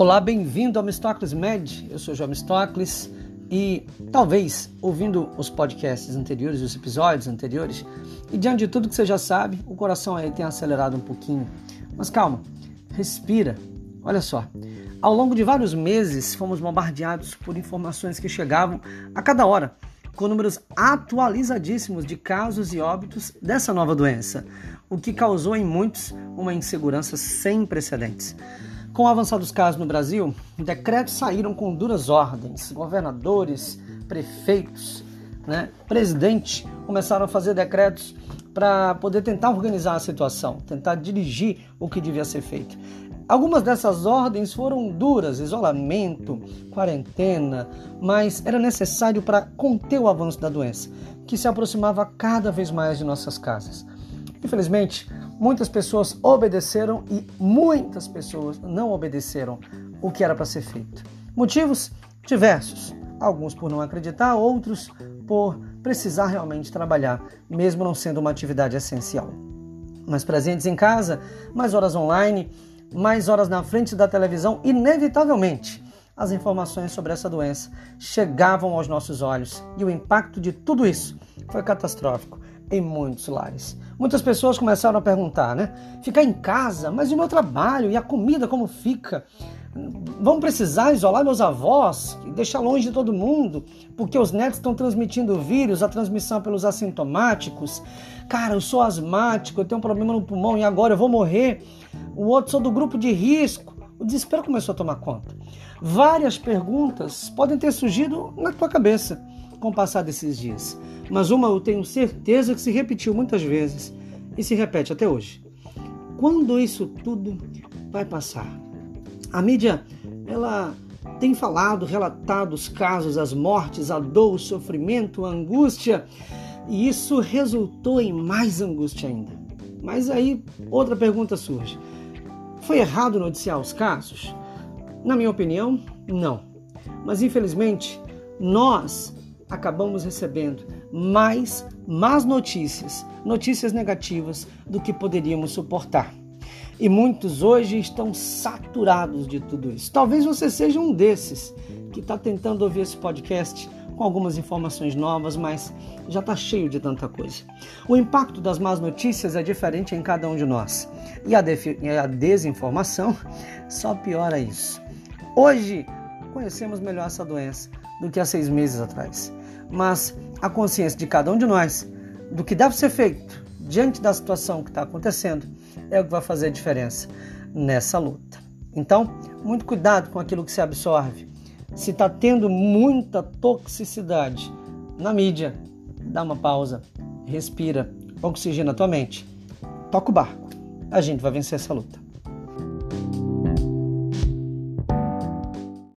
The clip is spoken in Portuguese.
Olá, bem-vindo ao Mistocles Med. Eu sou João Mistocles e talvez ouvindo os podcasts anteriores, os episódios anteriores, e diante de tudo que você já sabe, o coração aí tem acelerado um pouquinho. Mas calma, respira. Olha só, ao longo de vários meses fomos bombardeados por informações que chegavam a cada hora, com números atualizadíssimos de casos e óbitos dessa nova doença, o que causou em muitos uma insegurança sem precedentes. Com o avançar dos casos no Brasil, decretos saíram com duras ordens. Governadores, prefeitos, né, presidente começaram a fazer decretos para poder tentar organizar a situação, tentar dirigir o que devia ser feito. Algumas dessas ordens foram duras, isolamento, quarentena, mas era necessário para conter o avanço da doença, que se aproximava cada vez mais de nossas casas. Infelizmente, muitas pessoas obedeceram e muitas pessoas não obedeceram o que era para ser feito. Motivos diversos, alguns por não acreditar, outros por precisar realmente trabalhar, mesmo não sendo uma atividade essencial. Mais presentes em casa, mais horas online, mais horas na frente da televisão, inevitavelmente as informações sobre essa doença chegavam aos nossos olhos e o impacto de tudo isso foi catastrófico em muitos lares. Muitas pessoas começaram a perguntar, né? Ficar em casa, mas e o meu trabalho? E a comida como fica? Vão precisar isolar meus avós deixar longe de todo mundo, porque os netos estão transmitindo o vírus, a transmissão pelos assintomáticos. Cara, eu sou asmático, eu tenho um problema no pulmão e agora eu vou morrer. O outro sou do grupo de risco. O desespero começou a tomar conta. Várias perguntas podem ter surgido na tua cabeça com o passar desses dias. Mas uma eu tenho certeza que se repetiu muitas vezes e se repete até hoje. Quando isso tudo vai passar? A mídia, ela tem falado, relatado os casos, as mortes, a dor, o sofrimento, a angústia, e isso resultou em mais angústia ainda. Mas aí outra pergunta surge: foi errado noticiar os casos? Na minha opinião, não. Mas infelizmente, nós acabamos recebendo mais más notícias, notícias negativas do que poderíamos suportar. E muitos hoje estão saturados de tudo isso. Talvez você seja um desses que está tentando ouvir esse podcast com algumas informações novas, mas já está cheio de tanta coisa. O impacto das más notícias é diferente em cada um de nós. E a, e a desinformação só piora isso. Hoje conhecemos melhor essa doença do que há seis meses atrás mas a consciência de cada um de nós do que deve ser feito diante da situação que está acontecendo é o que vai fazer a diferença nessa luta. Então, muito cuidado com aquilo que se absorve. Se está tendo muita toxicidade na mídia, dá uma pausa, respira, oxigena a tua mente, toca o barco. A gente vai vencer essa luta.